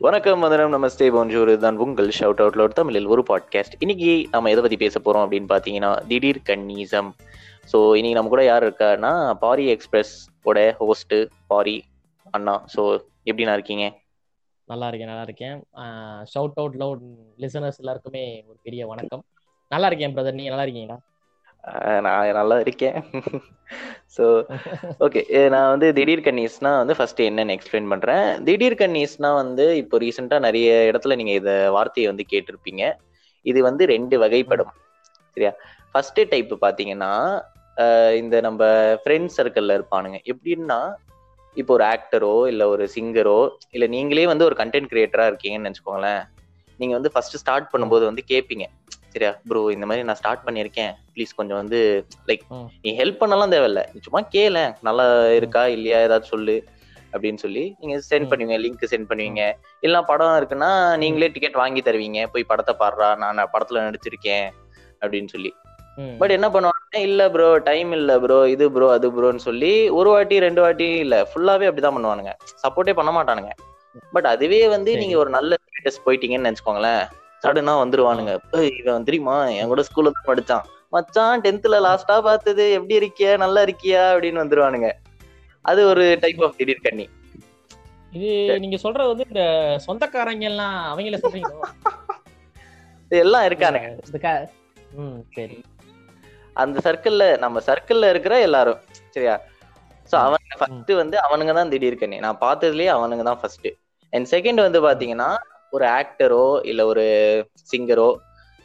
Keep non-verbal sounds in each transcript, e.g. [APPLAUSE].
வணக்கம் மதுரம் நமஸ்தே போன்ஜூர் தான் உங்கள் ஷவுட் அவுட்ல தமிழில் ஒரு பாட்காஸ்ட் இன்னைக்கு நம்ம எதை பத்தி பேச போறோம் அப்படின்னு பாத்தீங்கன்னா திடீர் கன்னிசம். ஸோ இன்னைக்கு நம்ம கூட யார் இருக்காருன்னா பாரி எக்ஸ்பிரஸ் ஓட ஹோஸ்ட் பாரி அண்ணா. ஸோ எப்படிண்ணா இருக்கீங்க? நல்லா இருக்கேன் நல்லா இருக்கேன். ஷவுட் அவுட் லவுட் லிசனர்ஸ் எல்லாருக்குமே ஒரு பெரிய வணக்கம். நல்லா இருக்கேன் பிரதர் நீங்க நல்லா இருக்கீங்களா? நான் நல்லா இருக்கேன். [LAUGHS] ஸோ ஓகே நான் வந்து திடீர் கன்னிஸ்னா வந்து ஃபர்ஸ்ட் என்னன்னு எக்ஸ்பிளைன் பண்றேன். திடீர் கன்னிஸ்னா வந்து இப்போ ரீசெண்டா நிறைய இடத்துல நீங்க இத வார்த்தையை வந்து கேட்டிருப்பீங்க. இது வந்து ரெண்டு வகைப்படும். சரியா? ஃபர்ஸ்ட் டைப் பாத்தீங்கன்னா இந்த நம்ம ஃப்ரெண்ட் சர்க்கிள்ல இருப்பானுங்க. எப்படின்னா இப்போ ஒரு ஆக்டரோ இல்ல ஒரு சிங்கரோ இல்ல நீங்களே வந்து ஒரு கண்டென்ட் கிரியேட்டரா இருக்கீங்கன்னு நினைச்சுக்கோங்களேன். நீங்க வந்து ஃபர்ஸ்ட் ஸ்டார்ட் பண்ணும்போது வந்து கேட்பீங்க சரியா? ப்ரோ இந்த மாதிரி நான் ஸ்டார்ட் பண்ணியிருக்கேன். ப்ளீஸ் கொஞ்சம் வந்து லைக். நீ ஹெல்ப் பண்ணலாம் தேவையில்ல. சும்மா கேள. நல்லா இருக்கா? இல்லையா? ஏதாவது சொல்லு. அப்படின்னு சொல்லி நீங்க சென்ட். பண்ணுவீங்க லிங்க் சென்ட் பண்ணுவீங்க. இல்ல படம் இருக்குன்னா நீங்களே டிக்கெட் வாங்கி தருவீங்க. போய் படத்தை பாடுறா நான் படத்துல நடிச்சிருக்கேன் அப்படின்னு சொல்லி. பட் என்ன பண்ணுவாங்க இல்ல ப்ரோ டைம் இல்ல ப்ரோ இது ப்ரோ அது ப்ரோன்னு சொல்லி ஒரு வாட்டி ரெண்டு வாட்டி இல்ல. ஃபுல்லாவே அப்படிதான் பண்ணுவானுங்க. சப்போர்ட்டே பண்ண மாட்டானுங்க. பட் அதுவே வந்து. நீங்க ஒரு நல்ல ஸ்டேட்டஸ் போயிட்டீங்கன்னு நினைச்சுக்கோங்களேன். சடனா வந்துருவானுங்க. "ஏய், இவன் தெரியுமா? என் கூட ஸ்கூல்ல தான் படிச்சான். மச்சான் டென்த்ல லாஸ்டா பார்த்தது. எப்படி இருக்கியா? நல்லா இருக்கியா? அப்படின்னு வந்துருவானுங்க. அது ஒரு டைப் ஆஃப் திடீர் கண்ணி. இது நீங்க சொல்றது வந்து இந்த சொந்தக்காரங்க எல்லாம் அவங்கள சொல்றீங்களோ? [LAUGHS] இது எல்லாம் இருக்கானுங்க சரி. அந்த சர்க்கிள்ல நம்ம சர்க்கிள்ல இருக்கிற எல்லாரும். சரியா? சோ அவனுங்க ஃபர்ஸ்ட் வந்து அவனுங்க தான் திடீர் கண்ணி. நான் பார்த்ததுலயே அவனுங்க தான் ஃபர்ஸ்ட் அண்ட் செகண்ட் வந்து பாத்தீங்கன்னா ஒரு ஆக்டரோ இல்ல ஒரு சிங்கரோ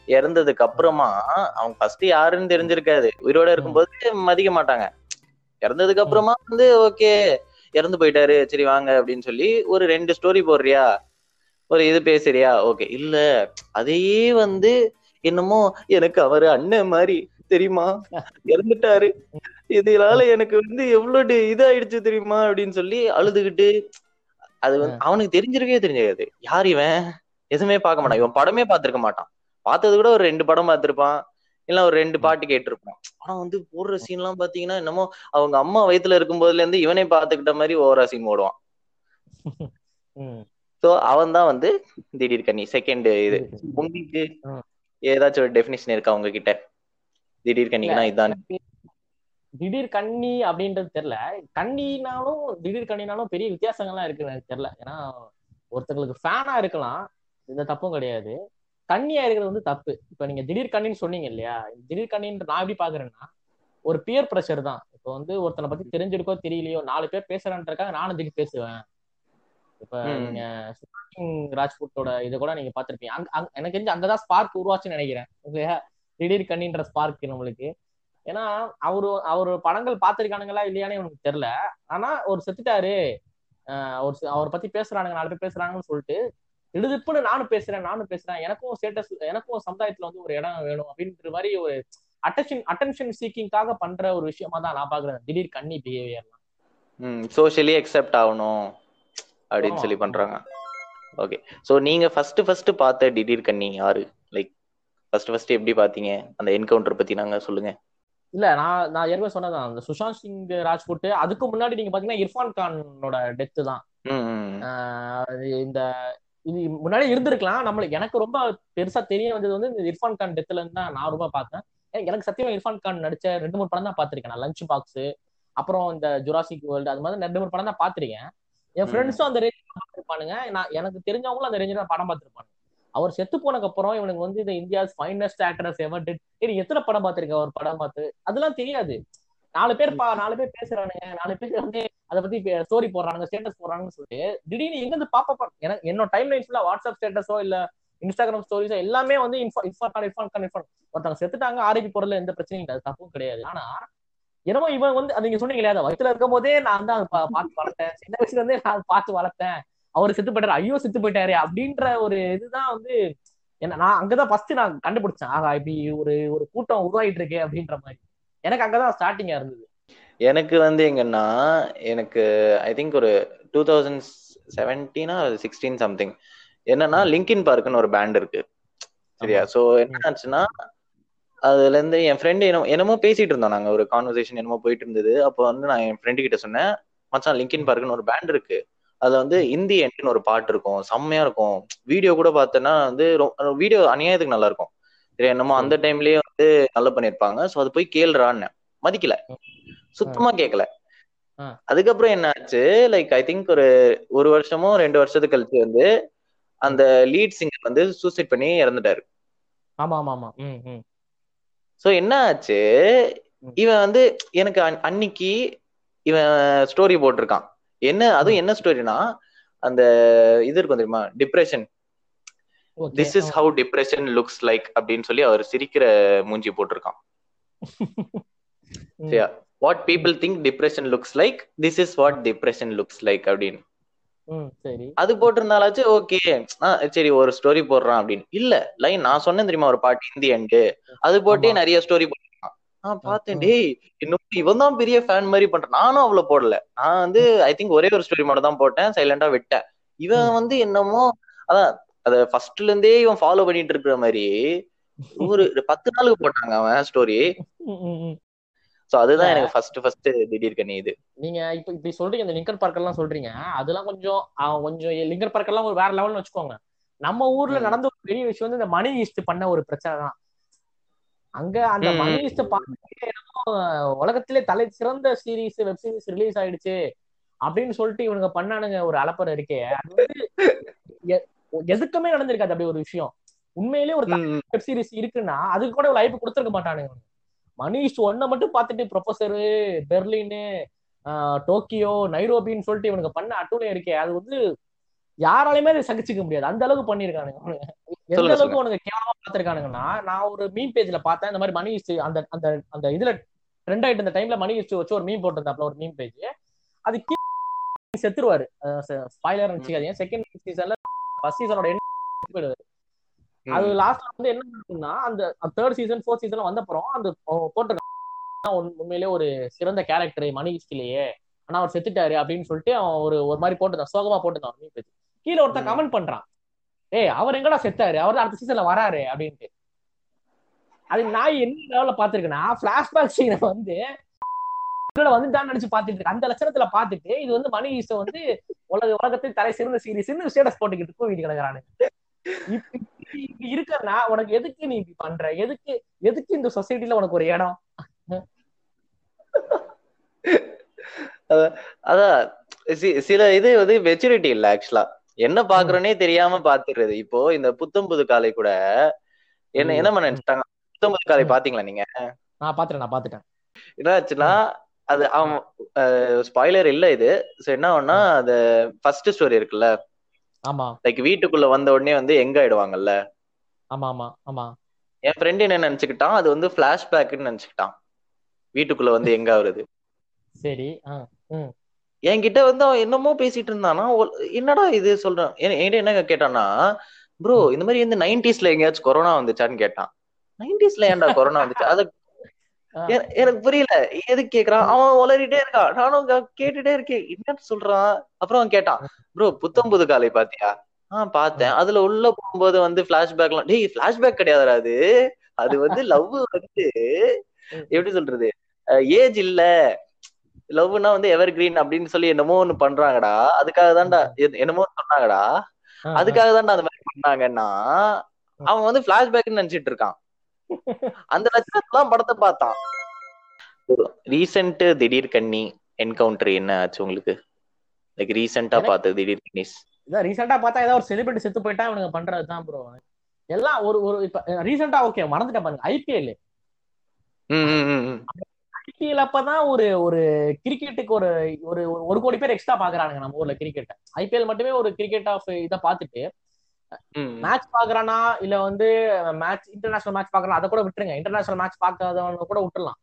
இறந்ததுக்கு அப்புறமா அவங்க ஃபர்ஸ்ட் யாருன்னு தெரிஞ்சிருக்காது. உயிரோட இருக்கும்போது மதிக்க மாட்டாங்க. இறந்ததுக்கு அப்புறமா வந்து ஓகே இறந்து போயிட்டாரு சரி வாங்க அப்படின்னு சொல்லி ஒரு ரெண்டு ஸ்டோரி போடுறியா? ஒரு இது பேசுறியா? ஓகே இல்ல அதையே வந்து என்னமோ எனக்கு அவரு அண்ணன் மாதிரி தெரியுமா? இறந்துட்டாரு. இதனால எனக்கு வந்து எவ்வளவு இதாயிடுச்சு தெரியுமா? அப்படின்னு சொல்லி அழுதுகிட்டு அது வந்து அவனுக்கு தெரிஞ்சிருக்கவே தெரிஞ்சிருக்காது. யார் இவன்? எதுவுமே பார்க்க மாட்டான். இவன் படமே பார்த்திருக்க மாட்டான். பார்த்தது கூட ஒரு ரெண்டு படம் பார்த்திருப்பான். இல்ல ஒரு ரெண்டு பாட்டு கேட்டிருப்பான். ஆனா வந்து போடுற சீன் எல்லாம் பாத்தீங்கன்னா என்னமோ அவங்க அம்மா வயித்துல இருக்கும் போதுல இருந்து இவனே பாத்துக்கிட்ட மாதிரி ஓவரா சீன் ஓடுவான். சோ [LAUGHS] அவன் தான் வந்து திடீர் கண்ணி செகண்ட் இது. உங்களுக்கு. ஏதாச்சும் ஒரு டெபினிஷன் இருக்கா உங்ககிட்ட? திடீர் கண்ணிக்குனா இதான். திடீர் கண்ணி அப்படின்றது தெரியல. கண்ணினாலும் திடீர் கண்ணினாலும் பெரிய வித்தியாசங்கள்லாம் இருக்குன்னு எனக்கு தெரியல. ஏன்னா ஒருத்தங்களுக்கு ஃபேனா இருக்கலாம். இந்த தப்பும் கிடையாது. கண்ணியா இருக்கிறது வந்து தப்பு. இப்ப நீங்க திடீர் கண்ணின்னு சொன்னீங்க இல்லையா? திடீர் கண்ணின்னு நான் எப்படி பாக்குறேன்னா ஒரு பியர் ப்ரெஷர் தான். இப்போ வந்து ஒருத்தனை பத்தி தெரிஞ்சிருக்கோ தெரியலையோ நாலு பேர் பேசுறான்றக்காக நானும் திடீர் பேசுவேன். இப்ப. நீங்க ராஜ்புட்டோட இது கூட நீங்க பாத்திருப்பீங்க எனக்கு தெரிஞ்சு அங்கதான் ஸ்பார்க் உருவாச்சுன்னு நினைக்கிறேன். இல்லையா? திடீர் கண்ணின்ற ஸ்பார்க் நம்மளுக்கு. ஏன்னா அவரு அவரு படங்கள் பார்த்திருக்கானுங்களா இல்லையானே எனக்கு தெரியல. ஆனா ஒரு செத்துட்டாரு. ஒரு அவரை பத்தி பேசுறானுங்க நாலு பேர் பேசுறாங்கன்னு சொல்லிட்டு இடுதுப்புன்னு நானும் பேசுறேன் நானும் பேசுறேன். எனக்கும் ஸ்டேட்டஸ் எனக்கும் சமுதாயத்துல வந்து ஒரு இடம் வேணும் அப்படின்ற மாதிரி ஒரு அட்டென்ஷன் அட்டென்ஷன் சீக்கிங்காக பண்ற ஒரு விஷயமா தான் நான் பாக்குறேன் திடீர் கண்ணி பிஹேவியர் சோஷியலி அக்செப்ட் ஆகணும் அப்படின்னு. சொல்லி பண்றாங்க. ஓகே சோ நீங்க ஃபர்ஸ்ட் ஃபர்ஸ்ட் பார்த்த திடீர் கண்ணி யாரு? லைக் ஃபர்ஸ்ட் ஃபர்ஸ்ட் எப்படி பாத்தீங்க அந்த என்கவுண்டர் பத்தி நாங்க சொல்லுங்க. இல்ல நான் நான் ஏற்கனவே சொன்னதான் அந்த சுஷாந்த் சிங் ராஜ்புட் அதுக்கு முன்னாடி நீங்க பாத்தீங்கன்னா இர்ஃபான் கானோட டெத்து தான். இந்த இது முன்னாடி இருந்திருக்கலாம். நம்மளுக்கு எனக்கு ரொம்ப பெருசா தெரிய வந்தது வந்து இந்த இர்ஃபான் கான் டெத்ல இருந்து தான் நான் ரொம்ப பார்த்தேன். எனக்கு சத்தியமா இர்ஃபான் கான் நடிச்ச ரெண்டு மூணு படம் தான் பார்த்திருக்கேன். நான் லஞ்ச் பாக்ஸ் அப்புறம் இந்த ஜுராசிக் வேர்ல்டு அது மாதிரி ரெண்டு மூணு படம் தான் பார்த்திருக்கேன். என். ஃப்ரெண்ட்ஸும் அந்த ரேஞ்ச் பார்த்திருப்பானுங்க. நான் எனக்கு தெரிஞ்சவங்களும் அந்த ரேஞ்சில் படம் பார்த்திருப்பாங்க அவர் செத்து போனதுக்கு அப்புறம் இவனுக்கு வந்து இந்த India's finest actors ever dead நீ எத்தனை படம் பார்த்துருக்க? ஒரு படம் பார்த்து. அதெல்லாம் தெரியாது. நாலு பேர் பா நாலு பேர் பேசுறானுங்க. நாலு பேர் வந்து அதை பத்தி ஸ்டோரி போடுறானுங்க ஸ்டேட்டஸ் போடுறாங்கன்னு சொல்லிட்டு திடீர்னு எங்க இருந்து பாப்பா எனக்கு என்னோட டைம் லைன் ஃபுல்லா வாட்ஸ்அப் ஸ்டேட்டஸோ இல்ல இன்ஸ்டாகிராம் ஸ்டோரிஸோ எல்லாமே வந்து இன்ஃபார் கான் இன்ஃபான் ஒருத்தவங்க செத்துட்டாங்க ஆரோக்கிய பொருள் எந்த பிரச்சனையும் இல்லை. தப்பும் கிடையாது. ஆனா என்னமோ இவன் வந்து அது நீங்க சொன்னீங்க இல்லையா அதை வயித்துல இருக்கும் போதே நான் தான் பார்த்து வளர்த்தேன். சின்ன வயசுல இருந்தே நான் பார்த்து வளர்த்தேன். அவர் செத்து போயிட்டாரு ஐயோ செத்து போயிட்டாரு அப்படின்ற ஒரு இதுதான் வந்து என்ன நான் அங்கதான் ஃபர்ஸ்ட் நான் கண்டுபிடிச்சேன். ஆகா இப்படி ஒரு ஒரு கூட்டம் உருவாயிட்டு இருக்கே அப்படின்ற மாதிரி. எனக்கு அங்கதான் ஸ்டார்டிங்கா இருந்தது. எனக்கு வந்து எங்கன்னா எனக்கு ஐ திங்க் ஒரு டூ தௌசண்ட் செவன்டீனா சிக்ஸ்டீன் சம்திங் என்னன்னா லிங்கின் பார்க்னு ஒரு பேண்ட் இருக்கு. சரியா? சோ என்ன ஆச்சுன்னா அதுல இருந்து என் ஃப்ரெண்டு என்னமோ என்னமோ பேசிட்டு இருந்தோம் நாங்க. ஒரு கான்வர்சேஷன் என்னமோ போயிட்டு இருந்தது. அப்போ வந்து நான் என் ஃப்ரெண்டு கிட்ட சொன்னேன் மச்சான் லிங்கின் பார்க்னு ஒரு பேண்ட் இருக்கு. அதுல வந்து இந்தி என்ட்னு ஒரு பாட்டு இருக்கும். செம்மையா இருக்கும். வீடியோ கூட பார்த்தேன்னா வந்து வீடியோ அநியாயத்துக்கு நல்லா இருக்கும். சரி என்னமோ அந்த டைம்லயே வந்து நல்லா பண்ணிருப்பாங்க சோ அது போய் கேளுறான்னு. மதிக்கல. சுத்தமா கேட்கல. அதுக்கப்புறம் என்ன ஆச்சு? லைக் ஐ திங்க் ஒரு ஒரு வருஷமோ ரெண்டு வருஷத்துக்கு கழிச்சு வந்து அந்த லீட் சிங்கர் வந்து சூசைட் பண்ணி இறந்துட்டாரு. ஆமா ஆமா ஆமா சோ என்ன ஆச்சு. இவன் வந்து எனக்கு அன்- அன்னைக்கு இவன் ஸ்டோரி போட்டிருக்கான். என்ன அதுவும் என்ன ஸ்டோரினா அந்த இது இருக்கும் தெரியுமா? Depression this is how depression looks like அப்படின்னு சொல்லி அவர் சிரிக்கிற மூஞ்சி போட்டிருக்கான். சரியா? What people think depression looks like this is what depression looks like அப்படின்னு. அது போட்டிருந்தாலாச்சு ஓகே சரி ஒரு ஸ்டோரி போடுறான் அப்படின்னு. இல்ல லைன் நான் சொன்னேன் தெரியுமா ஒரு பாட்டு இந்தி அண்டு அது போட்டே. நிறைய ஸ்டோரி நான் பார்த்தேன். டேய் இன்னும் இவன் தான் பெரிய ஃபேன் மாதிரி பண்றான் நானும் அவ்வளவு போடல நான் வந்து ஐ திங்க் ஒரே ஒரு ஸ்டோரி மட்டும் தான் போட்டேன் சைலண்டா விட்டேன் இவன். வந்து என்னமோ அதான் அத ஃபர்ஸ்ட்ல இருந்தே இவன் ஃபாலோ பண்ணிட்டு இருக்கிற மாதிரி ஒரு பத்து நாளுக்கு போட்டாங்க அவன் ஸ்டோரி. சோ அதுதான். எனக்கு ஃபர்ஸ்ட் ஃபர்ஸ்ட் திடீர் கண்ணி இது நீங்க இப்ப இப்படி சொல்றீங்க இந்த லிங்கர் பார்க் எல்லாம் சொல்றீங்க அதெல்லாம் கொஞ்சம் கொஞ்சம் லிங்கர் பார்க் எல்லாம் ஒரு வேற லெவல்னு வச்சுக்கோங்க நம்ம ஊர்ல. நடந்த ஒரு பெரிய விஷயம் வந்து இந்த மணி ஈஸ்ட் பண்ண ஒரு பிரச்சனை தான் அங்க அந்த மணி என்னமோ உலகத்திலே தலை சிறந்த சீரிஸ் வெப் சீரிஸ் ரிலீஸ் ஆயிடுச்சு அப்படின்னு சொல்லிட்டு இவனுங்க பண்ணானுங்க ஒரு அலப்பறை இருக்கே அது வந்து எ- எதுக்குமே நடந்திருக்காது அப்படி ஒரு விஷயம். உண்மையிலேயே ஒரு. வெப் சீரிஸ் இருக்குன்னா அதுக்கு கூட லைஃப் கொடுத்துருக்க மாட்டானுங்க மணிஷ் ஒன்ன மட்டும் பார்த்துட்டு ப்ரொஃபசரு பெர்லின் டோக்கியோ நைரோபின்னு சொல்லிட்டு இவனுக்கு பண்ண அட்டூழியம் இருக்கே அது வந்து யாராலையுமே அதை சகிச்சுக்க முடியாது. அந்த அளவுக்கு பண்ணிருக்கானுங்க. எந்த அளவுக்கு உனக்கு கேவலமா பார்த்திருக்கானுங்கன்னா நான் ஒரு மீம் பேஜ்ல பார்த்தேன் இந்த மாதிரி மணி அந்த அந்த அந்த இதுல ட்ரெண்ட் ஆயிட்டு இந்த டைம்ல மணி வச்சு ஒரு மீம் போட்டிருந்தாப்ல ஒரு மீம் பேஜ் அது கீழே [LAUGHS] செத்துருவாரு. ஸ்பாய்லர் வச்சுக்காதீங்க செகண்ட் சீசன்ல ஃபர்ஸ்ட் சீசனோட போயிடுவாரு. அது லாஸ்ட்ல வந்து என்ன நடக்கும்னா அந்த தேர்ட் சீசன் ஃபோர்த் சீசன் வந்தப்புறம் அந்த போட்டிருக்கான் [LAUGHS] உண்மையிலேயே ஒரு சிறந்த கேரக்டர் மணி ஹிஸ்டிலேயே ஆனா அவர் செத்துட்டாரு அப்படின்னு சொல்லிட்டு அவன் ஒரு ஒரு மாதிரி போட்டுதான் சோகமா போட்டுதான் மீன் பேச்சு கீழே ஒருத்தன். கமெண்ட் பண்றான். ஏய் அவர் எங்கடா செத்தாரு? அவர் அடுத்த சீசன்ல வராரு அப்படின்ட்டு. அது நான் என்ன லெவல்ல பாத்திருக்கேன்னா பிளாஷ்பேக் சீனை வந்து வந்துட்டான்னு நினைச்சு பாத்துட்டு இருக்கு அந்த லட்சணத்துல பாத்துட்டு இது வந்து மணி ஈஸ்ட வந்து உலக உலகத்தில் தலை சிறந்த சீரிஸ் ஸ்டேட்டஸ் போட்டுக்கிட்டு கூவிட்டு கிடக்குறானு. இப்ப உனக்கு எதுக்கு நீ இப்படி பண்ற? எதுக்கு எதுக்கு இந்த சொசைட்டில உனக்கு ஒரு இடம்? அதான் சி- சில இது வந்து மெச்சூரிட்டி இல்ல ஆக்சுவலா என்ன பாக்குறோன்னே தெரியாம பாத்துறது. இப்போ இந்த புத்தம் புது காலை கூட என்ன. என்ன பண்ண நினைச்சிட்டாங்க? புத்தம் புது காலை. பாத்தீங்களா நீங்க? நான் பாத்துட்டேன் நான் பாத்துட்டேன். என்ன ஆச்சுன்னா அது அவன் ஸ்பாய்லர் இல்ல இது. சோ என்ன ஆகும்னா அந்த ஃபர்ஸ்ட் ஸ்டோரி இருக்குல்ல? ஆமா. லைக் வீட்டுக்குள்ள வந்த உடனே வந்து எங்க ஆயிடுவாங்கல்ல? ஆமா ஆமா ஆமா. என் ஃப்ரெண்ட் என்ன நினைச்சுக்கிட்டான்? அது வந்து பிளாஷ்பேக்னு நினைச்சுக்கிட்டான். வீட்டுக்குள்ள வந்து எங்க ஆகுறது? சரி என்கிட்ட வந்து அவன் என்னமோ பேசிட்டு இருந்தானா? என்னடா இது சொல்றான் என்- என்கிட்ட என்ன கேட்டான்னா ப்ரோ இந்த மாதிரி வந்து நைன்டிஸ்ல எங்கேயாச்சும் கொரோனா வந்துச்சான்னு கேட்டான். நைன்டிஸ்ல ஏன்டா கொரோனா வந்துச்சு? அது எனக்கு புரியல. எதுக்கு கேக்குறான்? அவன் உளறிட்டே இருக்கான். நானும் கேட்டுட்டே இருக்கேன். என்ன சொல்றான்? அப்புறம் அவன் கேட்டான் ப்ரோ புத்தம் புது காலை பாத்தியா? ஆஹ் பார்த்தேன். அதுல உள்ள போகும்போது வந்து பிளாஷ்பேக்லாம் டேய் பிளாஷ்பேக் கிடையாதுடா அது. அது வந்து [LAUGHS] லவ் வந்து எப்படி சொல்றது? ஏஜ் இல்ல. லவ்னா வந்து எவர் கிரீன் அப்படின்னு சொல்லி என்னமோ ஒண்ணு பண்றாங்கடா. அதுக்காக தான்டா என்னமோ சொன்னாங்கடா. அதுக்காக தான்டா அந்த மாதிரி பண்ணாங்கன்னா அவன் வந்து பிளாஷ்பேக்னு நினைச்சிட்டு இருக்கான். [LAUGHS] அந்த லட்சணத்துலாம் படத்தை பார்த்தான். ரீசெண்ட் திடீர் கண்ணி என்கவுண்டர் என்ன ஆச்சு உங்களுக்கு? லைக் ரீசெண்டா பார்த்தது திடீர் கண்ணிஸ் இதான் ரீசெண்டா பார்த்தா ஏதாவது ஒரு செலிபிரிட்டி செத்து போயிட்டா இவனுங்க பண்றதுதான் ப்ரோ எல்லாம் ஒரு ஒரு இப்ப ரீசெண்டா ஓகே மறந்துட்டேன் பாருங்க. ஐபிஎல் அப்பதான் ஒரு ஒரு கிரிக்கெட்டுக்கு ஒரு ஒரு ஒரு- கோடி பேர் எக்ஸ்ட்ரா பாக்குறானுங்க நம்ம ஊர்ல கிரிக்கெட் ஐபிஎல் மட்டுமே ஒரு கிரிக்கெட் ஆஃப் இதை பார்த்துட்டு. மேட்ச் பாக்குறானா இல்ல வந்து மேட்ச் இன்டர்நேஷனல் மேட்ச் பாக்குறான் அதை கூட விட்டுருங்க. இன்டர்நேஷனல் மேட்ச் பார்க்காதவங்க கூட விட்டுறலாம்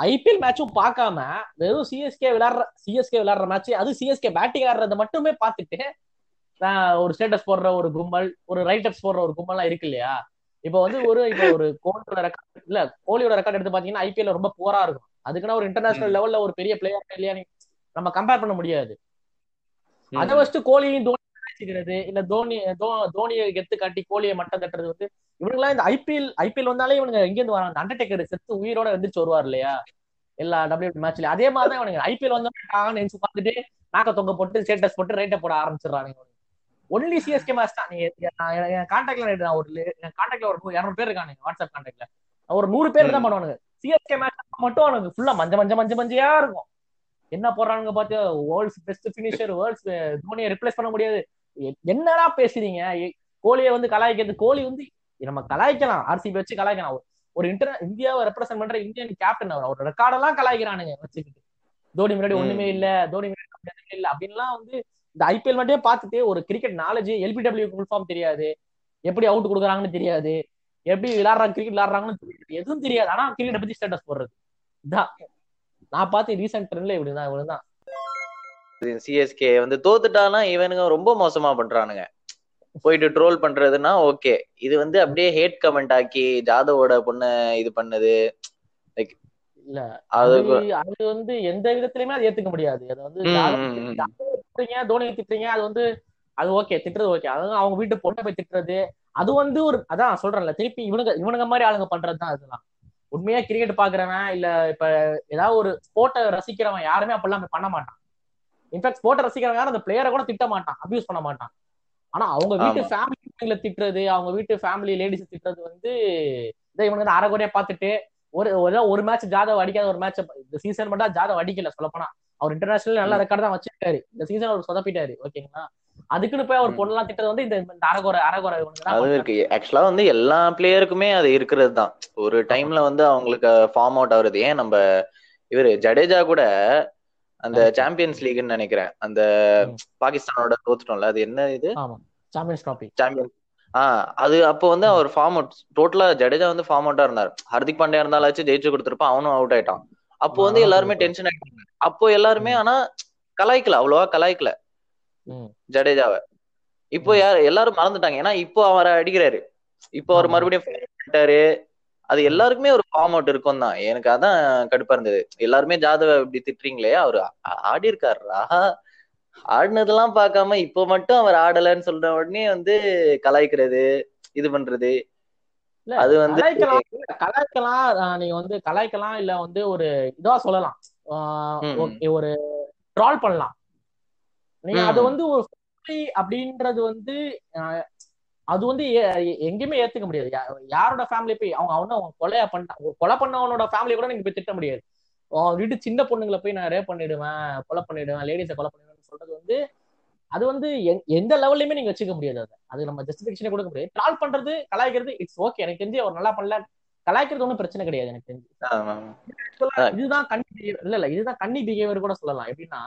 ஐபிஎல் மேட்சும் பார்க்காம வெறும் சிஎஸ்கே விளையாடுற சிஎஸ்கே விளையாடுற மேட்ச் அது சிஎஸ்கே பேட்டிங் ஆடுறத மட்டுமே பார்த்துட்டு ஒரு ஸ்டேட்டஸ் போடுற ஒரு கும்பல் ஒரு ரைட் அப்ஸ் போடுற ஒரு கும்பல்லாம் இருக்கு இல்லையா? இப்போ வந்து ஒரு இப்போ ஒரு கோலியோட ரெக்கார்ட் இல்ல கோலியோட ரெக்கார்ட் எடுத்து பாத்தீங்கன்னா ஐபிஎல் ரொம்ப போரா இருக்கும். அதுக்குன்னா ஒரு இன்டர்நேஷனல் லெவல்ல ஒரு பெரிய பிளேயர் இல்லையா நம்ம கம்பேர் பண்ண முடியாது. அதை வச்சுட்டு கோலியும் தோனி வச்சுக்கிறது இல்ல தோனி தோ- தோனியை கெத்து காட்டி கோலியை மட்டம் தட்டுறது வந்து இவனுங்களாம் இந்த ஐபிஎல் ஐபிஎல் வந்தாலே இவனுங்க எங்க இருந்து வராங்க அண்டர்டேக்கர் செத்து உயிரோட எந்திரிச்சு வருவார் இல்லையா? எல்லா டபிள்யூ மேட்ச்ல அதே மாதிரி தான் இவனுங்க ஐபிஎல் வந்து நினைச்சு பார்த்துட்டு நாக்க தொங்க போட்டு ஸ்டேட்டஸ் போட்டு ரேட்டை போட ஆரம்பிச்சிடறானுங்க ஒன்லி சிஎஸ்கே மேட்ச் தான். நீங்க கான்டாக்ட்ல நான் ஒரு கான்டாக்ட்ல ஒரு இரநூறு பேர் இருக்கானுங்க. வாட்ஸ்அப் கான்டாக்ட்ல ஒரு நூறு பேர் தான் பண்ணுவானுங்க. சிஎஸ்கே மேட்ச் மட்டும் அவனுக்கு ஃபுல்லா மஞ்ச மஞ்ச மஞ்ச மஞ்சையா இருக்கும். என்ன போடுறானுங்க பார்த்து வேர்ல்ட்ஸ் பெஸ்ட் பினிஷர் வேர்ல்ட்ஸ் தோனியை ரிப்ளேஸ் பண்ண முடியாது. என்னடா பேசுறீங்க? கோலியை வந்து கலாய்க்கிறது கோலி வந்து நம்ம கலாய்க்கலாம். ஆர்சிபி வச்சு கலாய்க்கலாம். ஒரு- ஒரு இன்டர் இந்தியாவை ரெப்ரசென்ட் பண்ற இந்தியன் கேப்டன் அவர். அவர் ரெக்கார்டெல்லாம் கலாய்க்கிறானுங்க வச்சுக்கிட்டு. தோனி முன்னாடி. ஒண்ணுமே இல்ல தோனி முன்னாடி இல்ல. அப்படின்லாம் வந்து இந்த ஐபிஎல் மட்டுமே பார்த்துட்டு ஒரு cricket knowledge LBW full form தெரியாது. எப்படி அவுட் கொடுக்குறாங்கன்னு தெரியாது. எப்படி விளையாடுறாங்க கிரிக்கெட் விளையாடுறாங்கன்னு தெரியாது எதுவும் தெரியாது. ஆனா கிரிக்கெட் பத்தி ஸ்டேட்டஸ் போடுறது. இதான். நான் பார்த்து ரீசெண்ட் ட்ரெண்ட்ல இப்படிதான் இவ்வளவுதான். சிஎஸ்கே வந்து தோத்துட்டானா இவனுங்க ரொம்ப மோசமா பண்றானுங்க. போயிட்டு ட்ரோல் பண்றதுன்னா ஓகே இது வந்து அப்படியே ஹேட் கமெண்ட் ஆக்கி ஜாதவோட பொண்ணு இது பண்ணது. இல்ல. அது அது வந்து எந்த விதத்திலுமே அது ஏத்துக்க முடியாது. அது வந்து திட்டுறீங்க தோனி திட்டுறீங்க அது வந்து அது ஓகே திட்டுறது ஓகே அது அவங்க வீட்டு பொண்ணை போய் திட்டுறது அது வந்து ஒரு அதான் சொல்றேன்ல திருப்பி இவனுங்க இவனுங்க மாதிரி ஆளுங்க பண்றதுதான் அதெல்லாம் உண்மையா கிரிக்கெட் பாக்குறவன் இல்ல இப்ப ஏதாவது ஒரு ஸ்போர்ட்டை ரசிக்கிறவன் யாருமே அப்படிலாம் பண்ண மாட்டான். இன்ஃபேக்ட் ஸ்போர்ட்டை ரசிக்கிறவன் யாரும் அந்த பிளேயரை கூட திட்ட மாட்டான் அபியூஸ் பண்ண மாட்டான். ஆனா அவங்க வீட்டு ஆமா. ஃபேமிலி திட்டுறது அவங்க வீட்டு ஃபேமிலி லேடிஸ் திட்டுறது வந்து இதை இவனுங்க வந்து அரைகுறையா பார்த்துட்டு ஒரு ஒரு ஒரு மேட்ச் ஜாதவ் அடிக்காத ஒரு மேட்ச் இந்த சீசன் மட்டும் ஜாதவ் அடிக்கல சொல்ல போனா அவர் இன்டர்நேஷனல் நல்ல ரெக்கார்ட் தான் வச்சிருக்காரு. இந்த சீசன் அவர் சொதப்பிட்டாரு ஓகேங்களா அதுக்குன்னு போய் அவர். பொண்ணெல்லாம் திட்டது வந்து இந்த அரகுறை அரகுறை அது. இருக்கு ஆக்சுவலா வந்து எல்லா பிளேயருக்குமே அது இருக்கிறது தான் ஒரு டைம்ல வந்து அவங்களுக்கு ஃபார்ம் அவுட் ஆகுறது ஏன் நம்ம இவரு ஜடேஜா கூட அந்த. சாம்பியன்ஸ் லீக்னு நினைக்கிறேன் அந்த. பாகிஸ்தானோட தோத்துட்டோம்ல அது என்ன இது சாம்பியன்ஸ் ட்ராபி சாம்பியன் ஆஹ் அது அப்போ வந்து அவர் ஃபார்ம் அவுட் டோட்டலா ஜடேஜா வந்து ஃபார்ம் அவுட்டா இருந்தார் ஹர்திக் பாண்டியா இருந்தாலாச்சும் ஜெயிச்சு கொடுத்துருப்பான் அவனும் அவுட் ஆயிட்டான் அப்போ வந்து எல்லாருமே. டென்ஷன் ஆயிட்டாங்க அப்போ எல்லாருமே ஆனா கலாய்க்கல அவ்வளவா கலாய்க்கல. ஜடேஜாவை. இப்போ. யார் எல்லாரும் மறந்துட்டாங்க. ஏன்னா இப்போ அவரை அடிக்கிறாரு. இப்போ அவர். மறுபடியும் பண்ணிட்டாரு. அது எல்லாருக்குமே ஒரு ஃபார்ம் அவுட் இருக்கும் தான். எனக்கு அதான் கடுப்பா இருந்தது. எல்லாருமே ஜாதவ இப்படி திட்டுறீங்களே அவரு ஆடி இருக்காருடா. ஆடினதெல்லாம் பார்க்காம இப்போ மட்டும் அவர் ஆடலைன்னு சொல்ற உடனே வந்து கலாய்க்கிறது இது பண்றது. இல்ல அது வந்து கலாய்க்கலாம். நீங்க வந்து கலாய்க்கலாம் இல்ல வந்து ஒரு இதா சொல்லலாம். ஒரு ட்ரால் பண்ணலாம். நீங்க. அது வந்து அப்படின்றது வந்து அது வந்து எங்கேயுமே ஏத்துக்க முடியாது. யாரோட ஃபேமிலி போய் அவங்க அவன அவங்க கொலையா ஒரு கொலை பண்ணவனோட ஃபேமிலி கூட நீங்க போய் திட்ட முடியாது. உன் வீட்டு சின்ன பொண்ணுங்களை போய் நான் ரேப் பண்ணிடுவேன் கொலை பண்ணிடுவேன் லேடிஸை கொலை பண்ணிடுவேன் சொல்றது வந்து அது வந்து எந்த லெவல்லையுமே நீங்க வச்சுக்க முடியாது அதை. அது நம்ம ஜஸ்டிபிகேஷனே கொடுக்க முடியாது. ட்ரால் பண்றது கலாய்க்கிறது இட்ஸ் ஓகே எனக்கு தெரிஞ்சு அவர் நல்லா பண்ணல. கலாய்க்கிறது ஒன்றும் பிரச்சனை கிடையாது எனக்கு தெரிஞ்சு. இதுதான் பிஹேவியர் இல்ல இல்ல. இதுதான் கன்னி பிஹேவியர் கூட சொல்லலாம். எப்படின்னா